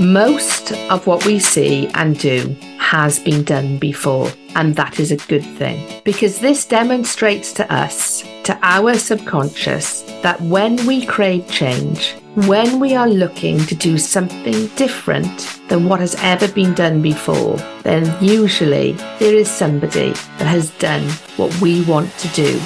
Most of what we see and do has been done before, and that is a good thing because this demonstrates to us, to our subconscious, that when we crave change, when we are looking to do something different than what has ever been done before, then usually there is somebody that has done what we want to do.